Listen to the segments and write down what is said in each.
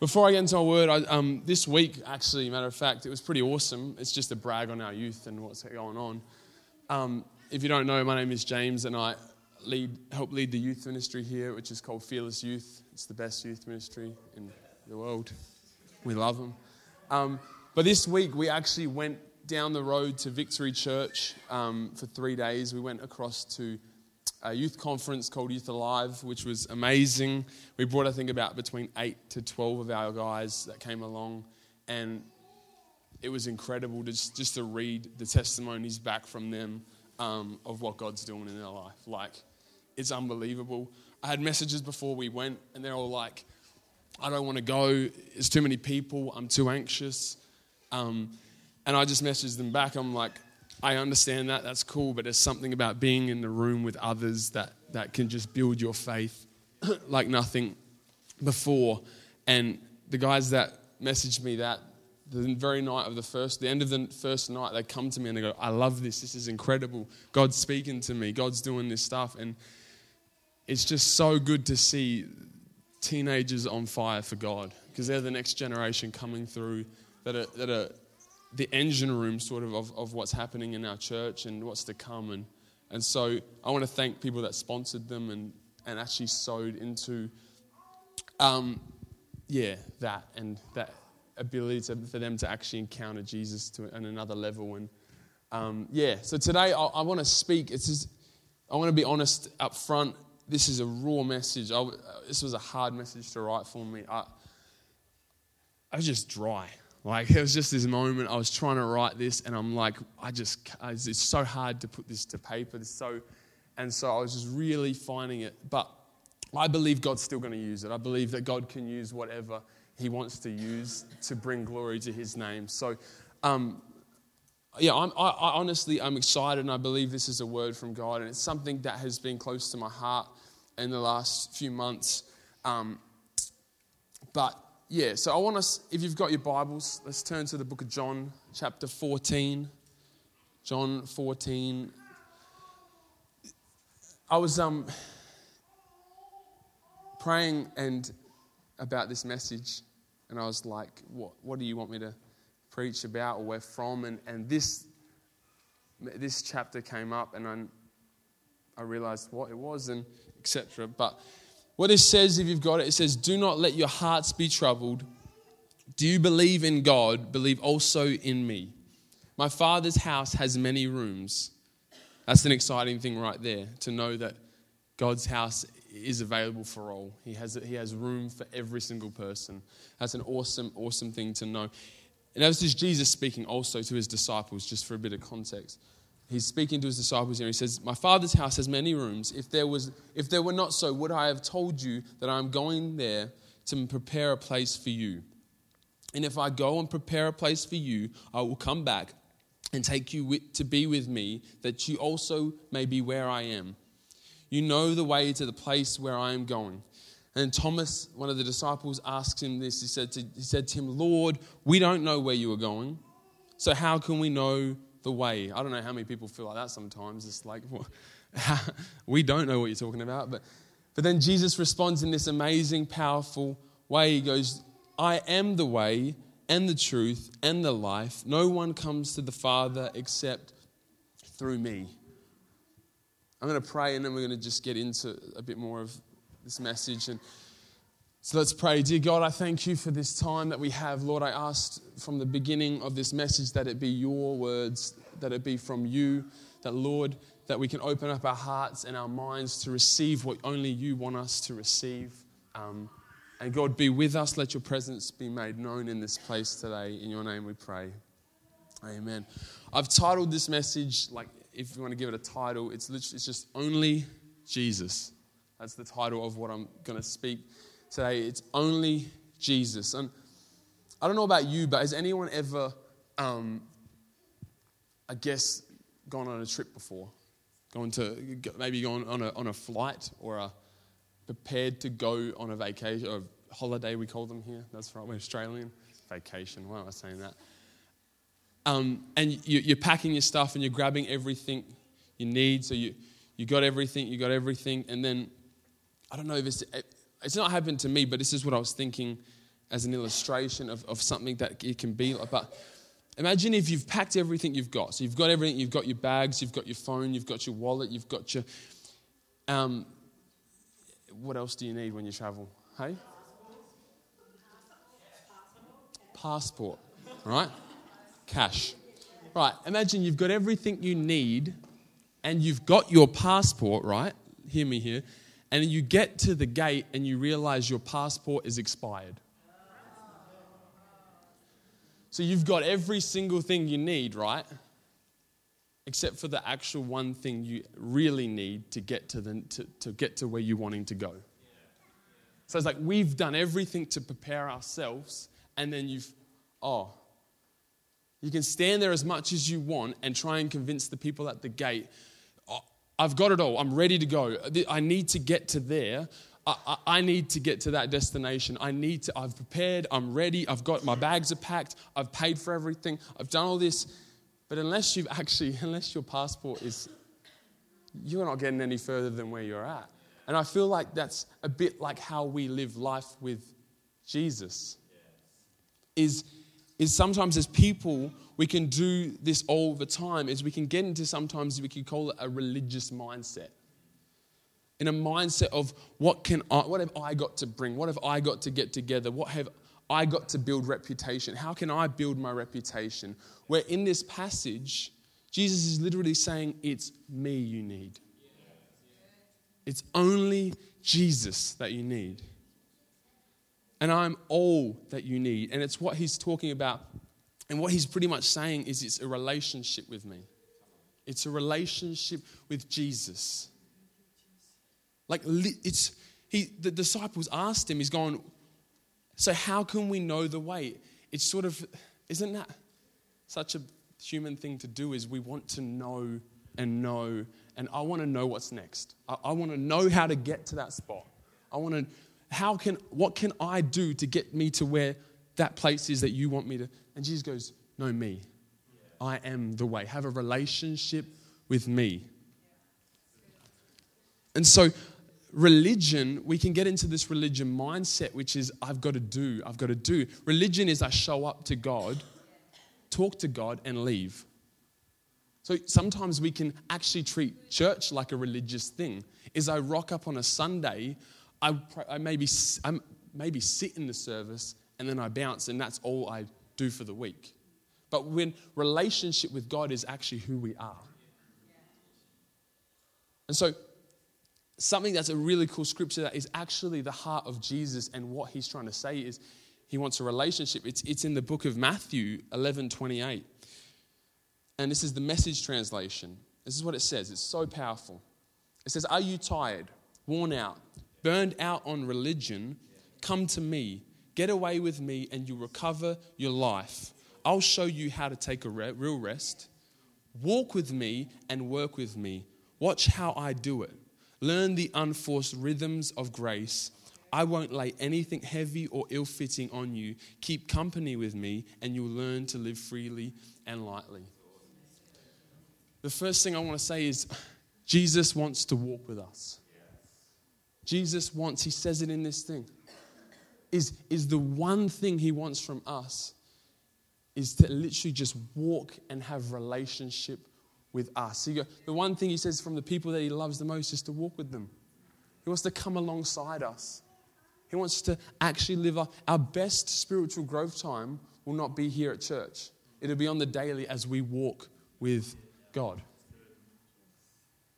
Before I get into my word, I, um, this week, actually, matter of fact, it was pretty awesome. It's just a brag on our youth and what's going on. Um, if you don't know, my name is James, and I lead, help lead the youth ministry here, which is called Fearless Youth. It's the best youth ministry in the world. We love them. Um, but this week, we actually went down the road to Victory Church um, for three days. We went across to a youth conference called Youth Alive, which was amazing. We brought, I think, about between 8 to 12 of our guys that came along, and it was incredible just, just to read the testimonies back from them um, of what God's doing in their life. Like, it's unbelievable. I had messages before we went, and they're all like, I don't want to go. It's too many people. I'm too anxious. Um, and I just messaged them back. I'm like, I understand that, that's cool, but there's something about being in the room with others that, that can just build your faith like nothing before. And the guys that messaged me that the very night of the first, the end of the first night, they come to me and they go, I love this. This is incredible. God's speaking to me. God's doing this stuff. And it's just so good to see teenagers on fire for God because they're the next generation coming through that are, that are the engine room sort of, of, of what's happening in our church and what's to come. And, and so I want to thank people that sponsored them and, and actually sowed into, um, yeah, that and that ability to, for them to actually encounter Jesus to on another level. And um, yeah, so today I, I want to speak. It's just, I want to be honest up front. This is a raw message. I, this was a hard message to write for me. I, I was just dry. Like, it was just this moment. I was trying to write this, and I'm like, I just, it's so hard to put this to paper. It's so, and so I was just really finding it. But I believe God's still going to use it. I believe that God can use whatever He wants to use to bring glory to His name. So, um, yeah, I'm, I, I honestly, I'm excited, and I believe this is a word from God, and it's something that has been close to my heart in the last few months. Um, but yeah, so I want us, if you've got your Bibles, let's turn to the book of John, chapter 14. John 14. I was um, praying and about this message, and I was like, what, what do you want me to preach about or where from? And, and this, this chapter came up, and I, I realized what it was, and etc. But what it says, if you've got it, it says, Do not let your hearts be troubled. Do you believe in God? Believe also in me. My Father's house has many rooms. That's an exciting thing right there to know that God's house is available for all. He has, he has room for every single person. That's an awesome, awesome thing to know. And this is Jesus speaking also to his disciples, just for a bit of context he's speaking to his disciples here. He says, My father's house has many rooms. If there, was, if there were not so, would I have told you that I'm going there to prepare a place for you? And if I go and prepare a place for you, I will come back and take you to be with me, that you also may be where I am. You know the way to the place where I am going. And Thomas, one of the disciples, asks him this. He said to, he said to him, Lord, we don't know where you are going, so how can we know the way. I don't know how many people feel like that sometimes. It's like, we don't know what you're talking about. But, but then Jesus responds in this amazing, powerful way. He goes, I am the way and the truth and the life. No one comes to the Father except through me. I'm going to pray and then we're going to just get into a bit more of this message. And so let's pray. Dear God, I thank you for this time that we have. Lord, I asked from the beginning of this message that it be your words, that it be from you, that Lord, that we can open up our hearts and our minds to receive what only you want us to receive. Um, and God, be with us. Let your presence be made known in this place today. In your name we pray. Amen. I've titled this message, like if you want to give it a title, it's, literally, it's just Only Jesus. That's the title of what I'm going to speak today. It's only Jesus. And I don't know about you, but has anyone ever, um, I guess, gone on a trip before? Gone to maybe gone on a, on a flight or a prepared to go on a vacation or a holiday, we call them here. That's right, we're Australian. Vacation, why am I saying that? Um, and you, are packing your stuff and you're grabbing everything you need. So you, you got everything, you got everything. And then, I don't know if it's, it's not happened to me, but this is what I was thinking as an illustration of, of something that it can be like. But imagine if you've packed everything you've got. So you've got everything, you've got your bags, you've got your phone, you've got your wallet, you've got your. Um, what else do you need when you travel? Hey? Passport, right? Cash. Right, imagine you've got everything you need and you've got your passport, right? Hear me here. And you get to the gate and you realize your passport is expired. So you've got every single thing you need, right? Except for the actual one thing you really need to get to, the, to, to get to where you're wanting to go. So it's like we've done everything to prepare ourselves, and then you've, oh, you can stand there as much as you want and try and convince the people at the gate, I've got it all, I'm ready to go. I need to get to there. I, I, need to get to that destination. I need to, I've prepared, I'm ready, I've got my bags are packed, I've paid for everything, I've done all this. But unless you've actually, unless your passport is, you're not getting any further than where you're at. And I feel like that's a bit like how we live life with Jesus. Is, is sometimes as people, we can do this all the time, is we can get into sometimes we could call it a religious mindset. In a mindset of what can I, what have I got to bring? What have I got to get together? What have I got to build reputation? How can I build my reputation? Where in this passage, Jesus is literally saying, It's me you need. It's only Jesus that you need. And I'm all that you need. And it's what he's talking about. And what he's pretty much saying is it's a relationship with me. It's a relationship with Jesus. Like it's he the disciples asked him, he's going, So how can we know the way? It's sort of isn't that such a human thing to do is we want to know and know and I want to know what's next. I, I want to know how to get to that spot. I want to, how can, what can I do to get me to where that place is that you want me to? And Jesus goes, Know me. I am the way. Have a relationship with me. And so, religion, we can get into this religion mindset, which is I've got to do, I've got to do. Religion is I show up to God, talk to God, and leave. So sometimes we can actually treat church like a religious thing. Is I rock up on a Sunday, I, I maybe, I maybe sit in the service and then I bounce, and that's all I do for the week. But when relationship with God is actually who we are. And so, something that's a really cool scripture that is actually the heart of Jesus and what he's trying to say is he wants a relationship. It's, it's in the book of Matthew 11 28 and this is the message translation. This is what it says. It's so powerful. It says, Are you tired, worn out, burned out on religion? Come to me. Get away with me, and you'll recover your life. I'll show you how to take a re- real rest. Walk with me and work with me. Watch how I do it. Learn the unforced rhythms of grace. I won't lay anything heavy or ill fitting on you. Keep company with me, and you'll learn to live freely and lightly the first thing I want to say is Jesus wants to walk with us. Jesus wants, he says it in this thing, is, is the one thing he wants from us is to literally just walk and have relationship with us. So Go, the one thing he says from the people that he loves the most is to walk with them. He wants to come alongside us. He wants to actually live our, our best spiritual growth time will not be here at church. It'll be on the daily as we walk with God.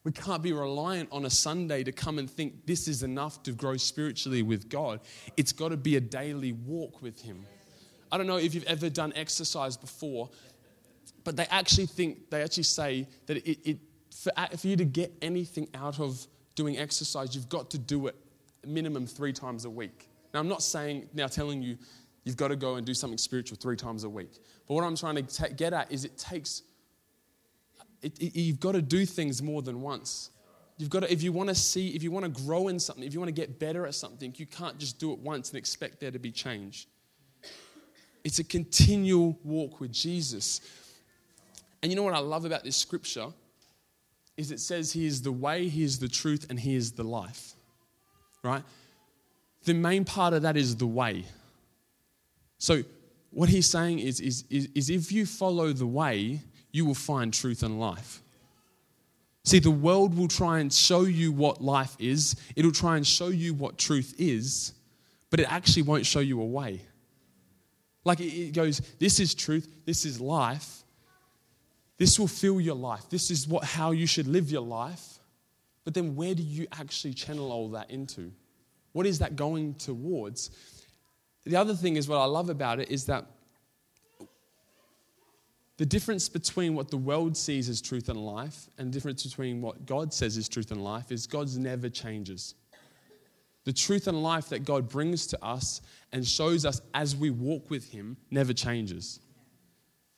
We can't be reliant on a Sunday to come and think this is enough to grow spiritually with God. It's got to be a daily walk with Him. I don't know if you've ever done exercise before, but they actually think, they actually say that it, it for, for you to get anything out of doing exercise, you've got to do it minimum three times a week. Now, I'm not saying, now telling you you've got to go and do something spiritual three times a week. But what I'm trying to ta- get at is it takes it, it, you've got to do things more than once. You've got to, if you want to see, if you want to grow in something, if you want to get better at something, you can't just do it once and expect there to be change. It's a continual walk with Jesus. And you know what I love about this scripture? Is it says he is the way, he is the truth, and he is the life. Right? The main part of that is the way. So, what he's saying is, is, is, is if you follow the way, you will find truth and life. See, the world will try and show you what life is, it'll try and show you what truth is, but it actually won't show you a way. Like it goes, this is truth, this is life. This will fill your life. This is what how you should live your life. But then where do you actually channel all that into? What is that going towards? The other thing is what I love about it is that the difference between what the world sees as truth and life and the difference between what God says is truth and life is God's never changes. The truth and life that God brings to us and shows us as we walk with Him never changes.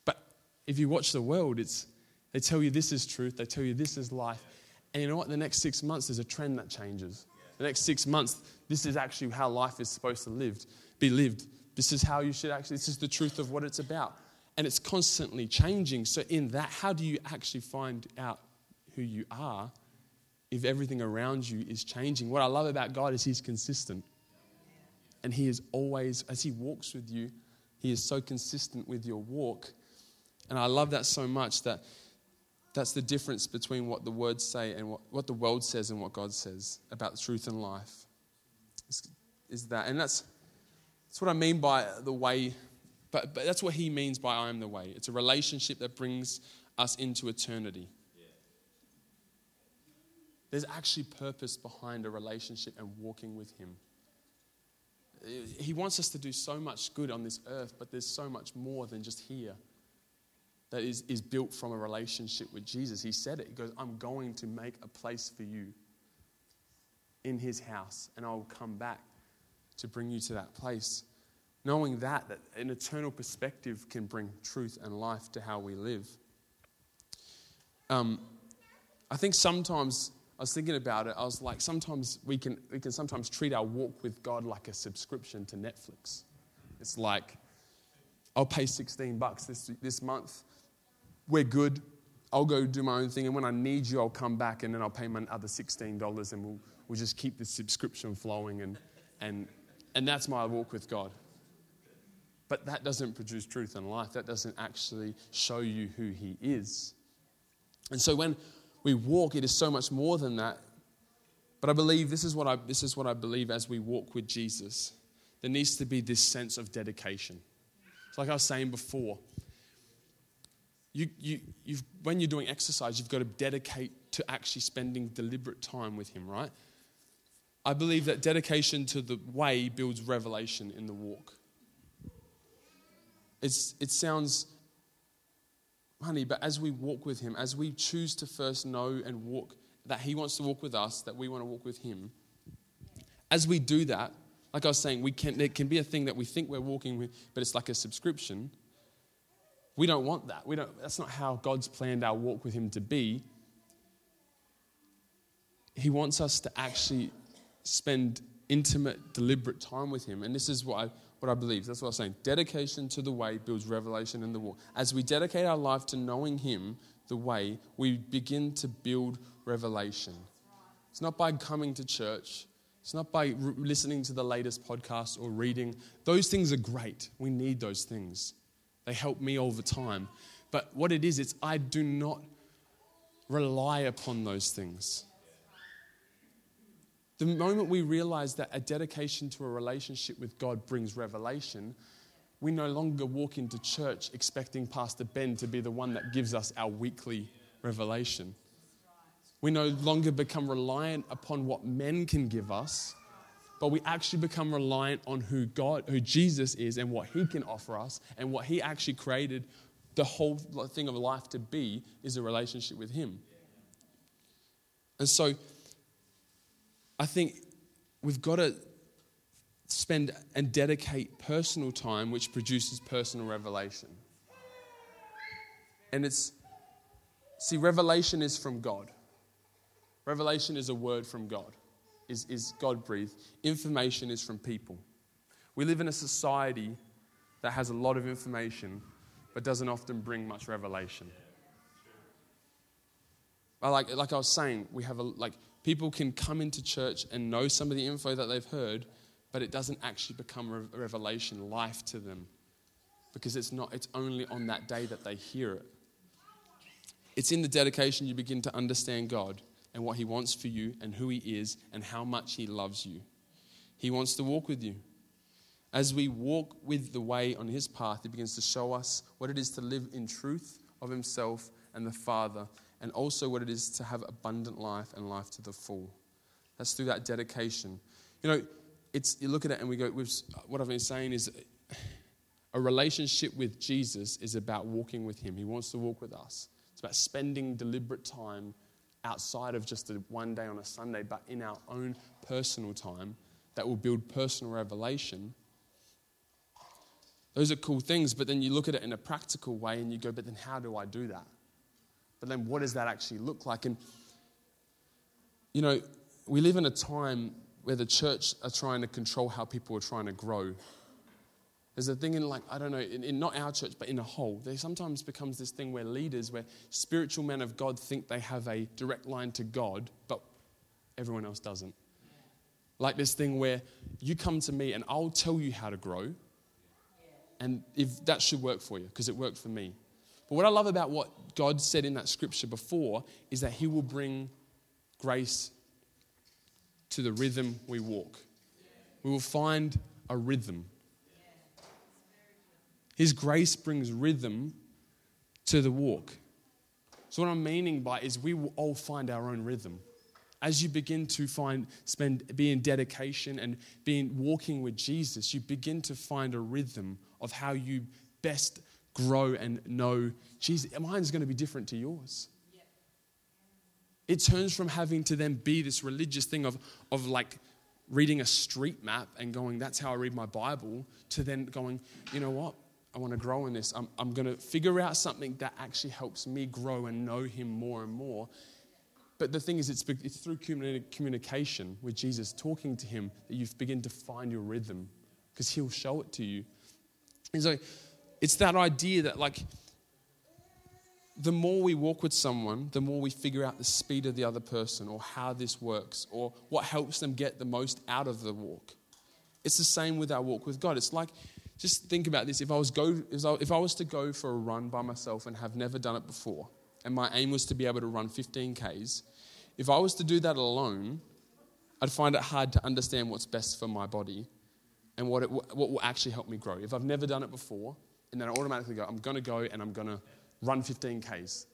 But if you watch the world, it's, they tell you this is truth, they tell you this is life. And you know what? The next six months, there's a trend that changes. The next six months, this is actually how life is supposed to lived, be lived. This is how you should actually, this is the truth of what it's about. And it's constantly changing. So, in that, how do you actually find out who you are if everything around you is changing? What I love about God is He's consistent. And He is always, as He walks with you, He is so consistent with your walk. And I love that so much that that's the difference between what the words say and what, what the world says and what God says about truth and life. Is, is that. And that's, that's what I mean by the way, but, but that's what he means by I am the way. It's a relationship that brings us into eternity. There's actually purpose behind a relationship and walking with him. He wants us to do so much good on this earth, but there's so much more than just here that is, is built from a relationship with Jesus. He said it. He goes, I'm going to make a place for you in his house, and I will come back to bring you to that place. Knowing that, that an eternal perspective can bring truth and life to how we live. Um, I think sometimes, I was thinking about it, I was like, sometimes we can, we can sometimes treat our walk with God like a subscription to Netflix. It's like, I'll pay 16 bucks this, this month we're good. I'll go do my own thing. And when I need you, I'll come back and then I'll pay my other $16 and we'll, we'll just keep the subscription flowing. And, and, and that's my walk with God. But that doesn't produce truth and life. That doesn't actually show you who He is. And so when we walk, it is so much more than that. But I believe this is what I, this is what I believe as we walk with Jesus. There needs to be this sense of dedication. It's like I was saying before you, you, you've, when you're doing exercise, you've got to dedicate to actually spending deliberate time with Him, right? I believe that dedication to the way builds revelation in the walk. It's, it sounds honey, but as we walk with Him, as we choose to first know and walk, that He wants to walk with us, that we want to walk with Him, as we do that, like I was saying, we can, there can be a thing that we think we're walking with, but it's like a subscription. We don't want that. We don't, that's not how God's planned our walk with Him to be. He wants us to actually spend intimate, deliberate time with Him. And this is what I, what I believe. That's what I'm saying. Dedication to the way builds revelation in the walk. As we dedicate our life to knowing Him, the way, we begin to build revelation. It's not by coming to church. It's not by re- listening to the latest podcast or reading. Those things are great. We need those things. They help me all the time. But what it is, it's I do not rely upon those things. The moment we realize that a dedication to a relationship with God brings revelation, we no longer walk into church expecting Pastor Ben to be the one that gives us our weekly revelation. We no longer become reliant upon what men can give us but we actually become reliant on who God, who Jesus is, and what He can offer us, and what He actually created the whole thing of life to be is a relationship with Him. And so, I think we've got to spend and dedicate personal time, which produces personal revelation. And it's, see, revelation is from God. Revelation is a word from God is, is God breathed, information is from people. We live in a society that has a lot of information but doesn't often bring much revelation. Like, like I was saying, we have a, like people can come into church and know some of the info that they've heard, but it doesn't actually become a revelation, life to them. Because it's not, it's only on that day that they hear it. It's in the dedication you begin to understand God and what He wants for you and who He is and how much He loves you. He wants to walk with you. As we walk with the way on His path, He begins to show us what it is to live in truth of Himself and the Father, and also what it is to have abundant life and life to the full. That's through that dedication. You know, it's, you look at it and we go, what I've been saying is a relationship with Jesus is about walking with Him. He wants to walk with us. It's about spending deliberate time outside of just a one day on a Sunday, but in our own personal time that will build personal revelation. Those are cool things, but then you look at it in a practical way and you go, but then how do I do that? But then what does that actually look like? And, you know, we live in a time where the church are trying to control how people are trying to grow. There's a thing in, like, I don't know, in, in, not our church, but in a whole. There sometimes becomes this thing where leaders, where spiritual men of God think they have a direct line to God, but everyone else doesn't. Like this thing where you come to me and I'll tell you how to grow, and if that should work for you, because it worked for me. But what I love about what God said in that scripture before is that He will bring grace to the rhythm we walk. We will find a rhythm. His grace brings rhythm to the walk. So, what I'm meaning by is we will all find our own rhythm. As you begin to find, spend, be in dedication and be in walking with Jesus, you begin to find a rhythm of how you best grow and know Jesus. Mine's going to be different to yours. It turns from having to then be this religious thing of, of like reading a street map and going, that's how I read my Bible, to then going, you know what? I want to grow in this. I'm, I'm going to figure out something that actually helps me grow and know Him more and more. But the thing is, it's, it's through communication with Jesus, talking to Him, that you begin to find your rhythm because He'll show it to you. And so it's that idea that, like, the more we walk with someone, the more we figure out the speed of the other person or how this works or what helps them get the most out of the walk. It's the same with our walk with God. It's like, just think about this. If I was, go, if I was to go for a run by myself and have never done it before, and my aim was to be able to run 15 Ks, if I was to do that alone, I'd find it hard to understand what's best for my body and what, it, what will actually help me grow. If I've never done it before, and then I automatically go, I'm going to go and I'm going to run 15 Ks.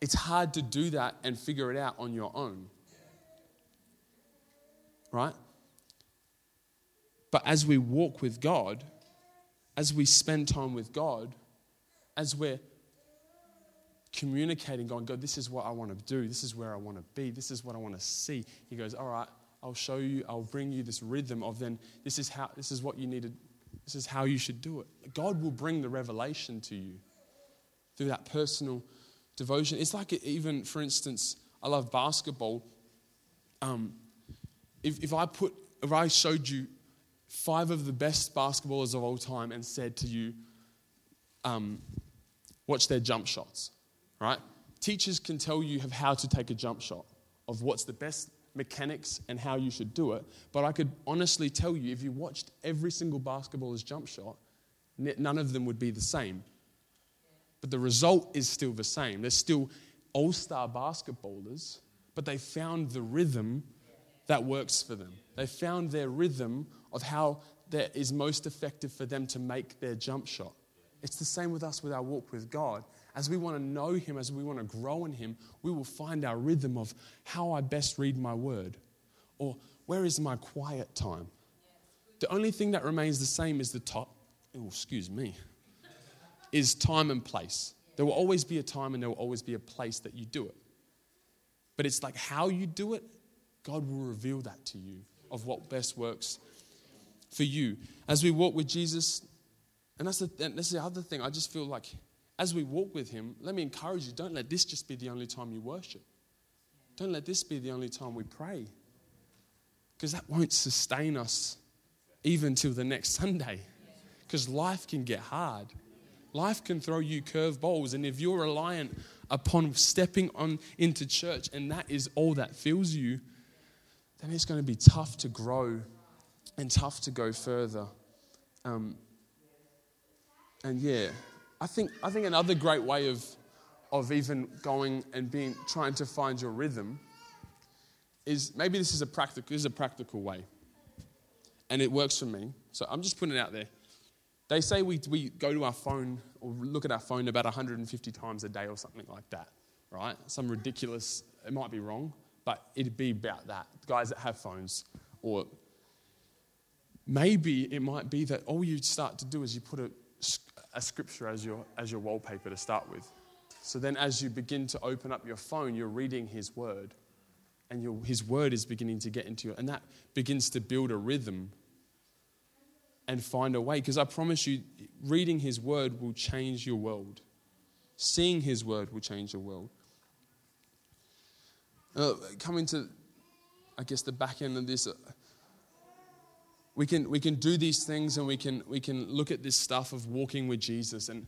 It's hard to do that and figure it out on your own. Right? But as we walk with God, as we spend time with God, as we're communicating, going, God, this is what I want to do. This is where I want to be. This is what I want to see. He goes, All right, I'll show you, I'll bring you this rhythm of then this is how this is what you needed this is how you should do it. God will bring the revelation to you through that personal devotion. It's like, even, for instance, I love basketball. Um, if, if I put, if I showed you five of the best basketballers of all time and said to you, um, watch their jump shots, right? Teachers can tell you how to take a jump shot, of what's the best mechanics and how you should do it. But I could honestly tell you, if you watched every single basketballer's jump shot, none of them would be the same. But the result is still the same. They're still all star basketballers, but they found the rhythm that works for them. They found their rhythm of how that is most effective for them to make their jump shot. It's the same with us with our walk with God as we want to know Him, as we want to grow in Him, we will find our rhythm of how I best read my word or where is my quiet time. The only thing that remains the same is the top, oh, excuse me, is time and place. There will always be a time and there will always be a place that you do it. But it's like how you do it, God will reveal that to you of what best works for you. As we walk with Jesus, and that's the, and that's the other thing, I just feel like as we walk with Him, let me encourage you don't let this just be the only time you worship. Don't let this be the only time we pray. Because that won't sustain us even till the next Sunday. Because life can get hard. Life can throw you curveballs. And if you're reliant upon stepping on into church and that is all that fills you, then it's going to be tough to grow and tough to go further. Um, and yeah, I think, I think another great way of, of even going and being, trying to find your rhythm is maybe this is a practical, this is a practical way. And it works for me. So I'm just putting it out there. They say we, we go to our phone or look at our phone about 150 times a day or something like that, right? Some ridiculous, it might be wrong, but it'd be about that. Guys that have phones. Or maybe it might be that all you start to do is you put a, a scripture as your, as your wallpaper to start with. So then as you begin to open up your phone, you're reading his word. And your, his word is beginning to get into you. And that begins to build a rhythm and find a way. Because I promise you, reading His Word will change your world. Seeing His Word will change your world. Uh, coming to, I guess, the back end of this, uh, we can, we can do these things and we can, we can look at this stuff of walking with Jesus. And,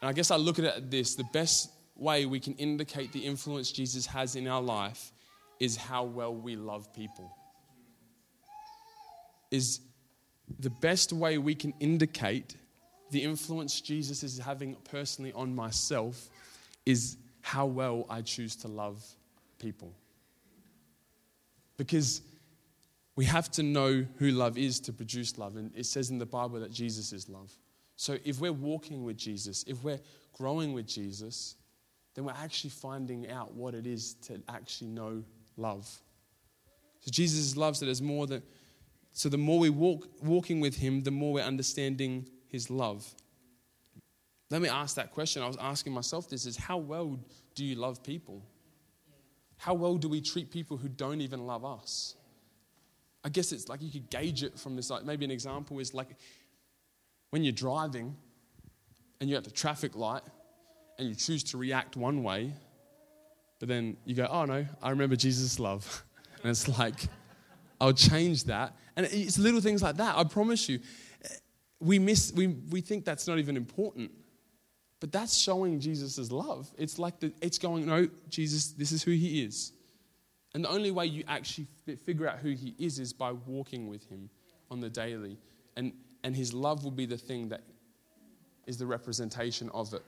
and I guess I look at it this the best way we can indicate the influence Jesus has in our life is how well we love people. Is the best way we can indicate the influence Jesus is having personally on myself is how well I choose to love people. Because we have to know who love is to produce love. And it says in the Bible that Jesus is love. So if we're walking with Jesus, if we're growing with Jesus, then we're actually finding out what it is to actually know love. So Jesus loves that there's more than so the more we walk walking with him, the more we're understanding his love. Let me ask that question. I was asking myself this is how well do you love people? How well do we treat people who don't even love us? I guess it's like you could gauge it from this. Like maybe an example is like when you're driving and you're at the traffic light and you choose to react one way, but then you go, oh no, I remember Jesus' love. and it's like, I'll change that. And it's little things like that. I promise you. We miss, we, we think that's not even important. But that's showing Jesus' love. It's like the, it's going, no, Jesus, this is who he is. And the only way you actually figure out who he is is by walking with him on the daily. And, and his love will be the thing that is the representation of it.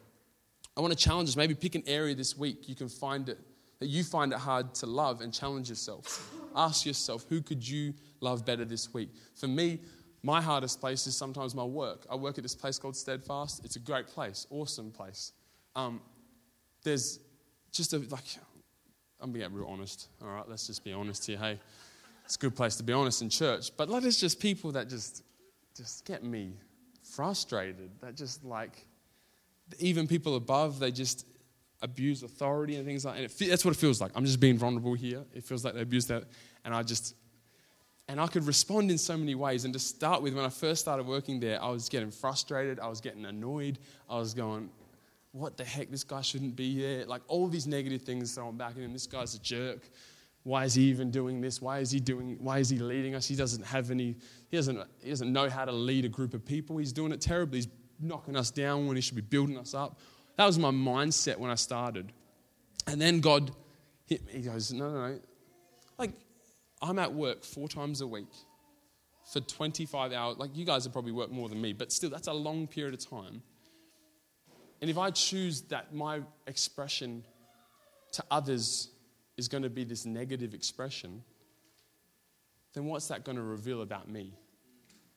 I want to challenge us. Maybe pick an area this week you can find it, that you find it hard to love and challenge yourself. Ask yourself, who could you love better this week? For me, my hardest place is sometimes my work. I work at this place called Steadfast. It's a great place, awesome place. Um, there's just a, like, I'm being real honest. All right, let's just be honest here. Hey, it's a good place to be honest in church. But like, there's just people that just, just get me frustrated. That just like, even people above, they just abuse authority and things like that. And it, that's what it feels like. I'm just being vulnerable here. It feels like they abuse that. And I just, and I could respond in so many ways. And to start with, when I first started working there, I was getting frustrated. I was getting annoyed. I was going, what the heck? This guy shouldn't be there. Like all these negative things thrown back at him. This guy's a jerk. Why is he even doing this? Why is he doing? Why is he leading us? He doesn't have any. He doesn't. He doesn't know how to lead a group of people. He's doing it terribly. He's knocking us down when he should be building us up. That was my mindset when I started. And then God hit me. He goes, No, no, no. Like, I'm at work four times a week for 25 hours. Like, you guys have probably worked more than me, but still, that's a long period of time. And if I choose that my expression to others is going to be this negative expression, then what's that going to reveal about me?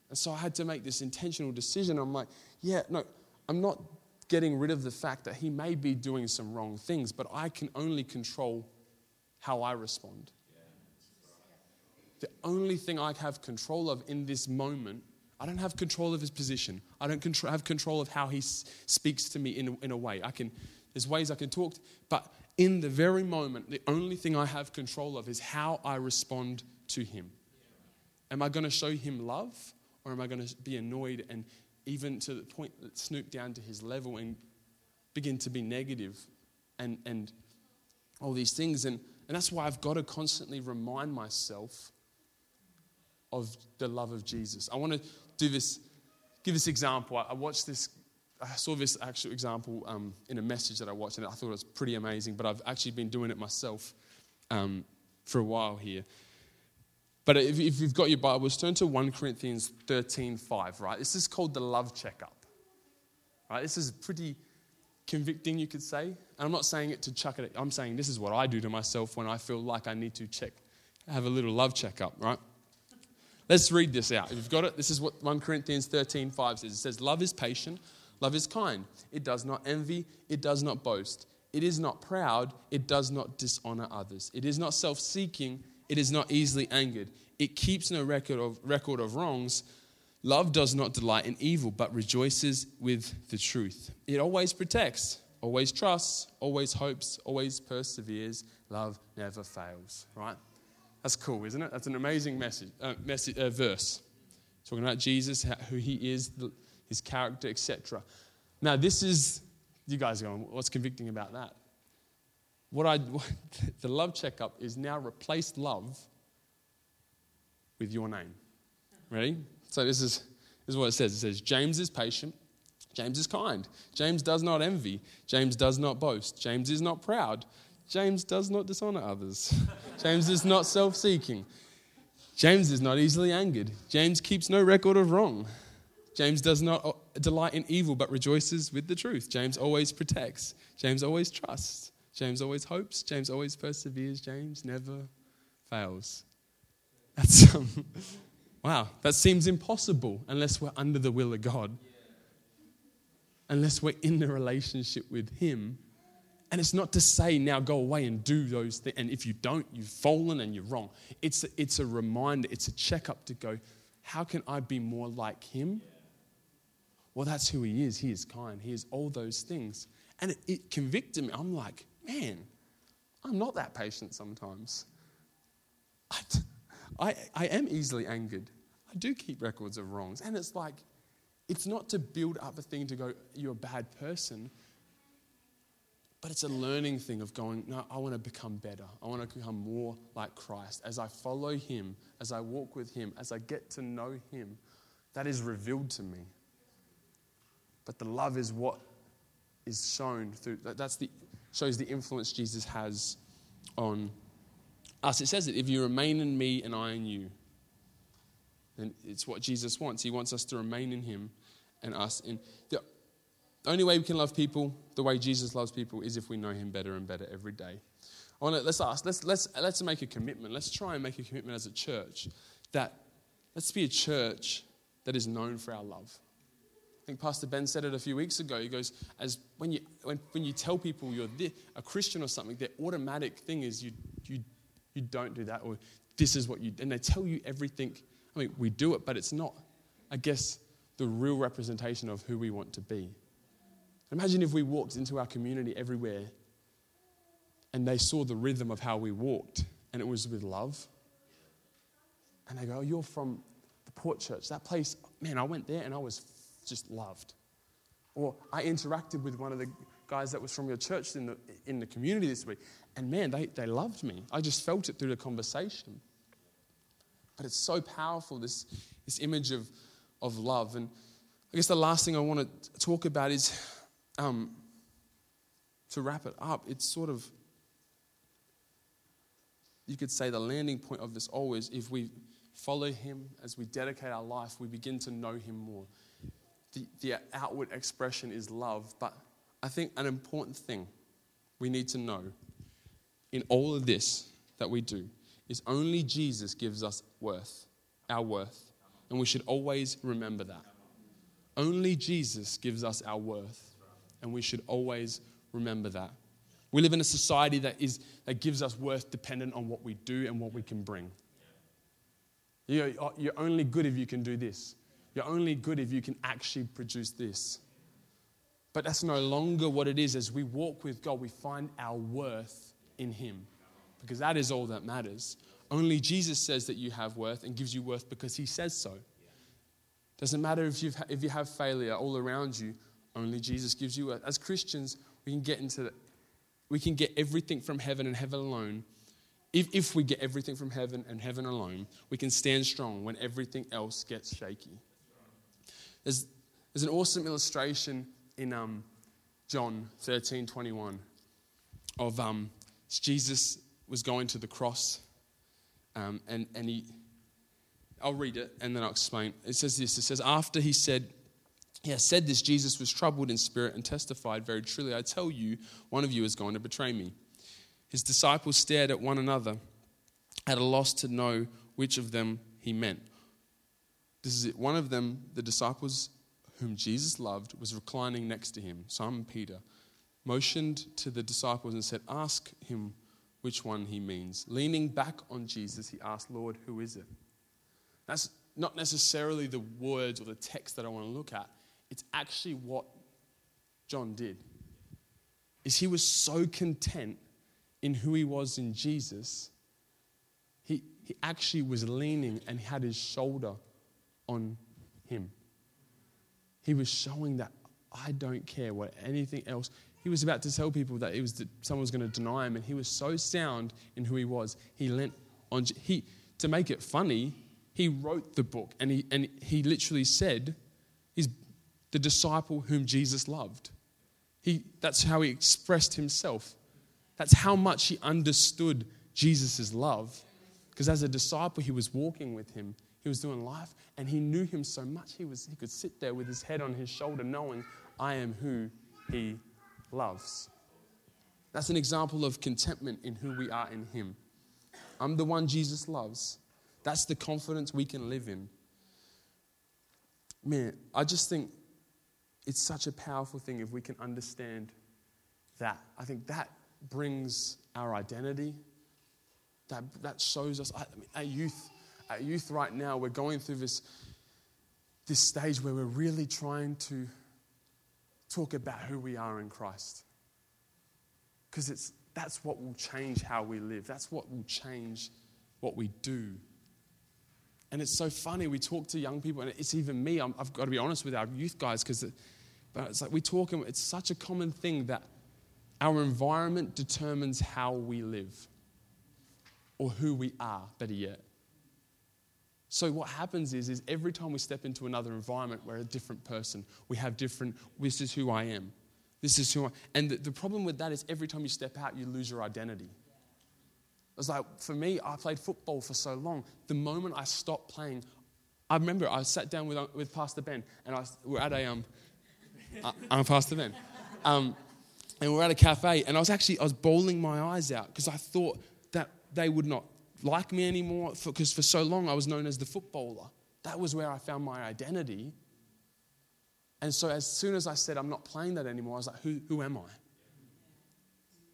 And so I had to make this intentional decision. I'm like, yeah, no, I'm not getting rid of the fact that he may be doing some wrong things, but I can only control how I respond. The only thing I have control of in this moment, I don't have control of his position. I don't have control of how he s- speaks to me in, in a way. I can, there's ways I can talk, but in the very moment, the only thing I have control of is how I respond to him. Am I going to show him love or am I going to be annoyed and even to the point that snoop down to his level and begin to be negative and, and all these things. And, and that's why I've got to constantly remind myself of the love of Jesus. I want to do this, give this example. I, I watched this, I saw this actual example um, in a message that I watched, and I thought it was pretty amazing, but I've actually been doing it myself um, for a while here. But if, if you've got your Bibles, turn to 1 Corinthians 13 5, right? This is called the love checkup. Right? This is pretty convicting, you could say. And I'm not saying it to chuck it, I'm saying this is what I do to myself when I feel like I need to check, have a little love checkup, right? Let's read this out. If you've got it, this is what 1 Corinthians 13 5 says. It says, Love is patient, love is kind. It does not envy, it does not boast. It is not proud, it does not dishonor others. It is not self seeking, it is not easily angered. It keeps no record of, record of wrongs. Love does not delight in evil, but rejoices with the truth. It always protects, always trusts, always hopes, always perseveres. Love never fails, right? That's cool, isn't it? That's an amazing message, uh, message uh, verse. Talking about Jesus, who he is, his character, etc. Now, this is, you guys are going, what's convicting about that? What I, the love checkup is now replaced love with your name. Ready? So this is, this is what it says. It says, James is patient. James is kind. James does not envy. James does not boast. James is not proud. James does not dishonor others. James is not self seeking. James is not easily angered. James keeps no record of wrong. James does not uh, delight in evil but rejoices with the truth. James always protects. James always trusts. James always hopes. James always perseveres. James never fails. That's um, wow. That seems impossible unless we're under the will of God. Unless we're in the relationship with Him and it's not to say now go away and do those things. And if you don't, you've fallen and you're wrong. It's a, it's a reminder, it's a checkup to go, how can I be more like him? Well, that's who he is. He is kind. He is all those things. And it, it convicted me. I'm like, man, I'm not that patient sometimes. I, I, I am easily angered. I do keep records of wrongs. And it's like, it's not to build up a thing to go, you're a bad person. But it's a learning thing of going, no, I want to become better. I want to become more like Christ. As I follow Him, as I walk with Him, as I get to know Him, that is revealed to me. But the love is what is shown through, that's the, shows the influence Jesus has on us. It says that if you remain in me and I in you, then it's what Jesus wants. He wants us to remain in Him and us in. The the only way we can love people the way Jesus loves people is if we know him better and better every day. I want to, let's ask, let's, let's, let's make a commitment. Let's try and make a commitment as a church that let's be a church that is known for our love. I think Pastor Ben said it a few weeks ago. He goes, as when you, when, when you tell people you're a Christian or something, their automatic thing is you, you, you don't do that or this is what you, and they tell you everything. I mean, we do it, but it's not, I guess, the real representation of who we want to be. Imagine if we walked into our community everywhere and they saw the rhythm of how we walked and it was with love. And they go, oh, You're from the Port Church. That place, man, I went there and I was just loved. Or I interacted with one of the guys that was from your church in the, in the community this week. And man, they, they loved me. I just felt it through the conversation. But it's so powerful, this, this image of, of love. And I guess the last thing I want to talk about is um, to wrap it up, it's sort of, you could say, the landing point of this always, if we follow Him, as we dedicate our life, we begin to know Him more. The, the outward expression is love, but I think an important thing we need to know in all of this that we do is only Jesus gives us worth, our worth. And we should always remember that. Only Jesus gives us our worth and we should always remember that. We live in a society that, is, that gives us worth dependent on what we do and what we can bring. You're, you're only good if you can do this. You're only good if you can actually produce this. But that's no longer what it is. As we walk with God, we find our worth in Him because that is all that matters. Only Jesus says that you have worth and gives you worth because He says so. Doesn't matter if, you've, if you have failure all around you, only Jesus gives you. As Christians, we can get into the, we can get everything from heaven and heaven alone. If, if we get everything from heaven and heaven alone, we can stand strong when everything else gets shaky. There's, there's an awesome illustration in um, John 13 21 of um, Jesus was going to the cross um, and, and he, I'll read it and then I'll explain. It says this It says, After he said, he has said this, Jesus was troubled in spirit and testified, Very truly, I tell you, one of you is going to betray me. His disciples stared at one another, at a loss to know which of them he meant. This is it. One of them, the disciples whom Jesus loved, was reclining next to him, Simon Peter, motioned to the disciples and said, Ask him which one he means. Leaning back on Jesus, he asked, Lord, who is it? That's not necessarily the words or the text that I want to look at. It's actually what John did. Is he was so content in who he was in Jesus, he, he actually was leaning and had his shoulder on him. He was showing that I don't care what anything else. He was about to tell people that it was someone was going to deny him, and he was so sound in who he was. He lent on. He to make it funny. He wrote the book, and he and he literally said, "He's the disciple whom Jesus loved." He that's how he expressed himself. That's how much he understood Jesus' love. Because as a disciple, he was walking with him. He was doing life and he knew him so much he, was, he could sit there with his head on his shoulder knowing, I am who he loves. That's an example of contentment in who we are in him. I'm the one Jesus loves. That's the confidence we can live in. Man, I just think it's such a powerful thing if we can understand that. I think that brings our identity. That, that shows us, I mean, our youth at youth right now, we're going through this, this stage where we're really trying to talk about who we are in Christ. Because it's that's what will change how we live. That's what will change what we do. And it's so funny. We talk to young people, and it's even me. i have got to be honest with our youth guys, because it, but it's like we talk, and it's such a common thing that our environment determines how we live, or who we are. Better yet, so what happens is, is every time we step into another environment, we're a different person. We have different, this is who I am. This is who I And the, the problem with that is every time you step out, you lose your identity. It's like, for me, I played football for so long. The moment I stopped playing, I remember I sat down with, with Pastor Ben, and I, we're at a, um, uh, I'm Pastor Ben. Um, and we're at a cafe, and I was actually, I was bawling my eyes out because I thought that they would not like me anymore because for, for so long I was known as the footballer. That was where I found my identity. And so as soon as I said, I'm not playing that anymore, I was like, who, who am I?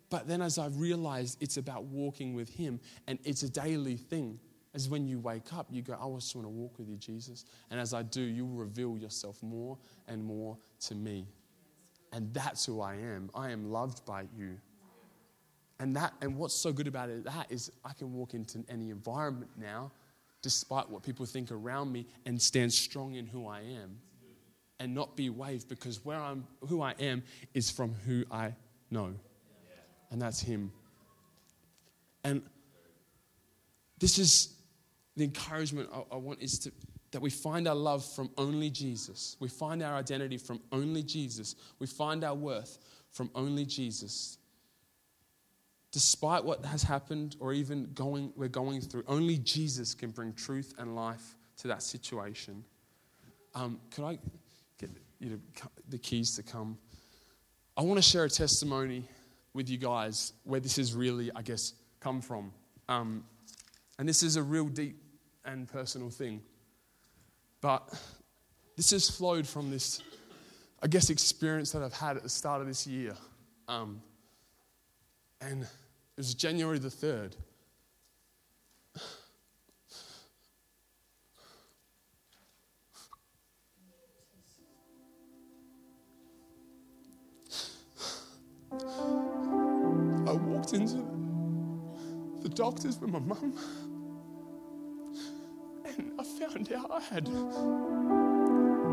But then as I realized it's about walking with Him and it's a daily thing. As when you wake up, you go, I just want to walk with you, Jesus. And as I do, you will reveal yourself more and more to me. And that's who I am. I am loved by you. And that and what's so good about it that is I can walk into any environment now, despite what people think around me, and stand strong in who I am. And not be waved because where I'm who I am is from who I know. And that's him. And this is the encouragement I, I want is to that we find our love from only Jesus. We find our identity from only Jesus. We find our worth from only Jesus despite what has happened or even going, we're going through, only Jesus can bring truth and life to that situation. Um, could I get you know, the keys to come? I want to share a testimony with you guys where this has really, I guess, come from. Um, and this is a real deep and personal thing. But this has flowed from this, I guess, experience that I've had at the start of this year. Um, and it was January the 3rd. Doctors with my mum and I found out I had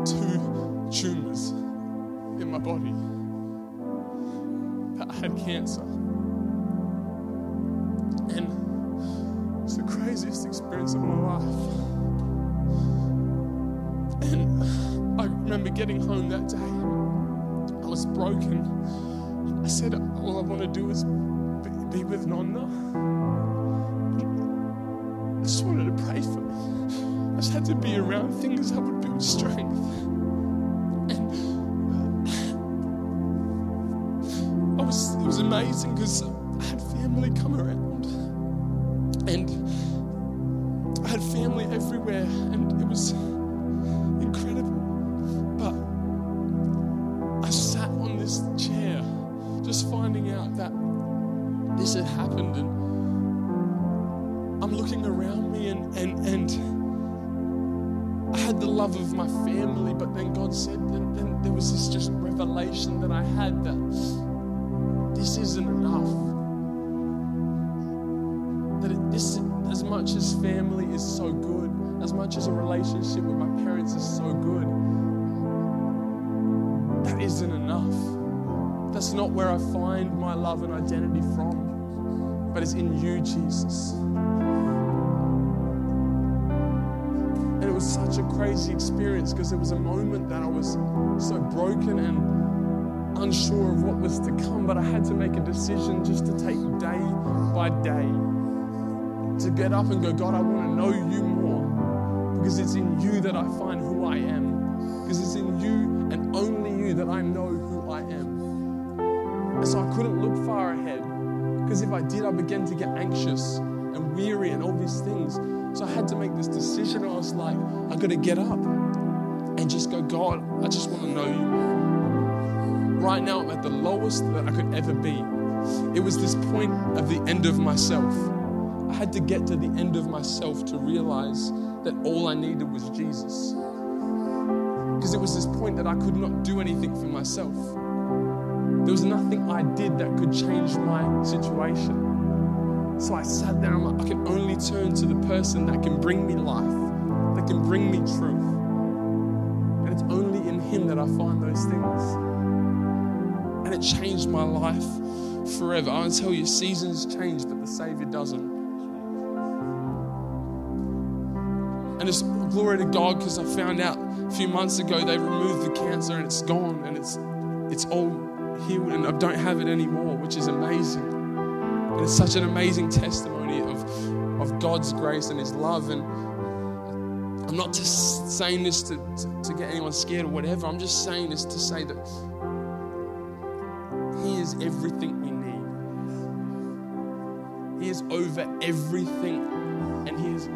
two tumours in my body, that I had cancer. And it's the craziest experience of my life. And I remember getting home that day. I was broken. I said, All I want to do is be with Nonna. I just wanted to pray for me. I just had to be around things that would build strength. And I was, it was amazing because I had family come around. And said then there was this just revelation that I had that this isn't enough. That it, this as much as family is so good, as much as a relationship with my parents is so good, that isn't enough. That's not where I find my love and identity from, but it's in you, Jesus. Crazy experience because it was a moment that I was so broken and unsure of what was to come, but I had to make a decision just to take day by day to get up and go, God, I want to know you more because it's in you that I find who I am, because it's in you and only you that I know who I am. And so I couldn't look far ahead because if I did, I began to get anxious and weary and all these things. So I had to make this decision. I was like, I got to get up and just go, God, I just want to know you. Right now, I'm at the lowest that I could ever be. It was this point of the end of myself. I had to get to the end of myself to realize that all I needed was Jesus. Because it was this point that I could not do anything for myself. There was nothing I did that could change my situation. So I sat there I'm like, I can only turn to the person that can bring me life, that can bring me truth. And it's only in Him that I find those things. And it changed my life forever. I to tell you, seasons change, but the Savior doesn't. And it's glory to God because I found out a few months ago they removed the cancer and it's gone and it's it's all healed and I don't have it anymore, which is amazing. And it's such an amazing testimony of, of God's grace and His love. And I'm not just saying this to, to, to get anyone scared or whatever. I'm just saying this to say that He is everything we need. He is over everything. And He is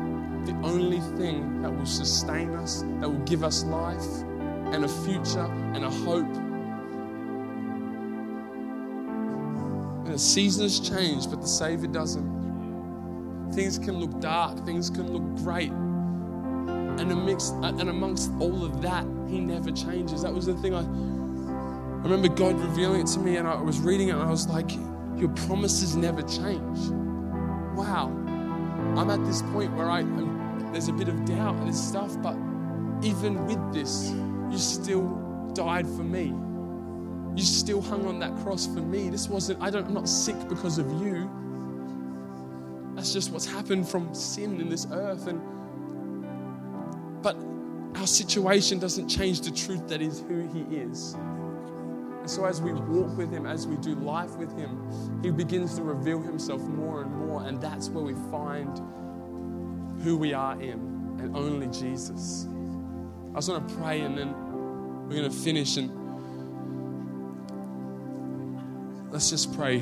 the only thing that will sustain us, that will give us life and a future and a hope the seasons change, but the Savior doesn't. Things can look dark, things can look great. And amidst, uh, and amongst all of that, He never changes. That was the thing I, I remember God revealing it to me, and I was reading it, and I was like, Your promises never change. Wow. I'm at this point where I, I'm, there's a bit of doubt and this stuff, but even with this, you still died for me. You still hung on that cross for me. This wasn't, I don't, I'm not sick because of you. That's just what's happened from sin in this earth. And but our situation doesn't change the truth that is who He is. And so as we walk with Him, as we do life with Him, He begins to reveal Himself more and more. And that's where we find who we are in, and only Jesus. I just want to pray and then we're going to finish and Let's just pray.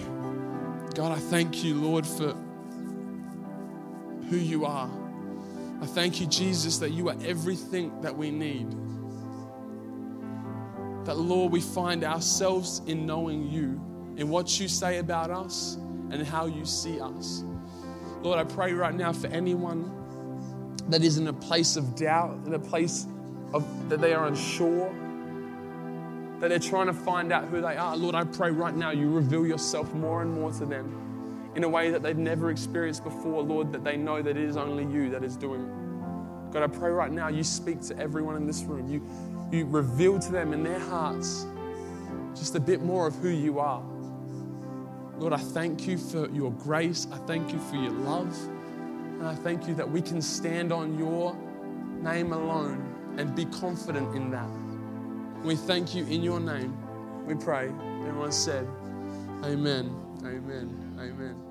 God, I thank you, Lord, for who you are. I thank you, Jesus, that you are everything that we need. That, Lord, we find ourselves in knowing you, in what you say about us, and how you see us. Lord, I pray right now for anyone that is in a place of doubt, in a place of that they are unsure that they're trying to find out who they are. Lord, I pray right now you reveal yourself more and more to them in a way that they've never experienced before, Lord, that they know that it is only you that is doing it. God, I pray right now you speak to everyone in this room. You, you reveal to them in their hearts just a bit more of who you are. Lord, I thank you for your grace. I thank you for your love. And I thank you that we can stand on your name alone and be confident in that. We thank you in your name. We pray. Everyone said, Amen. Amen. Amen.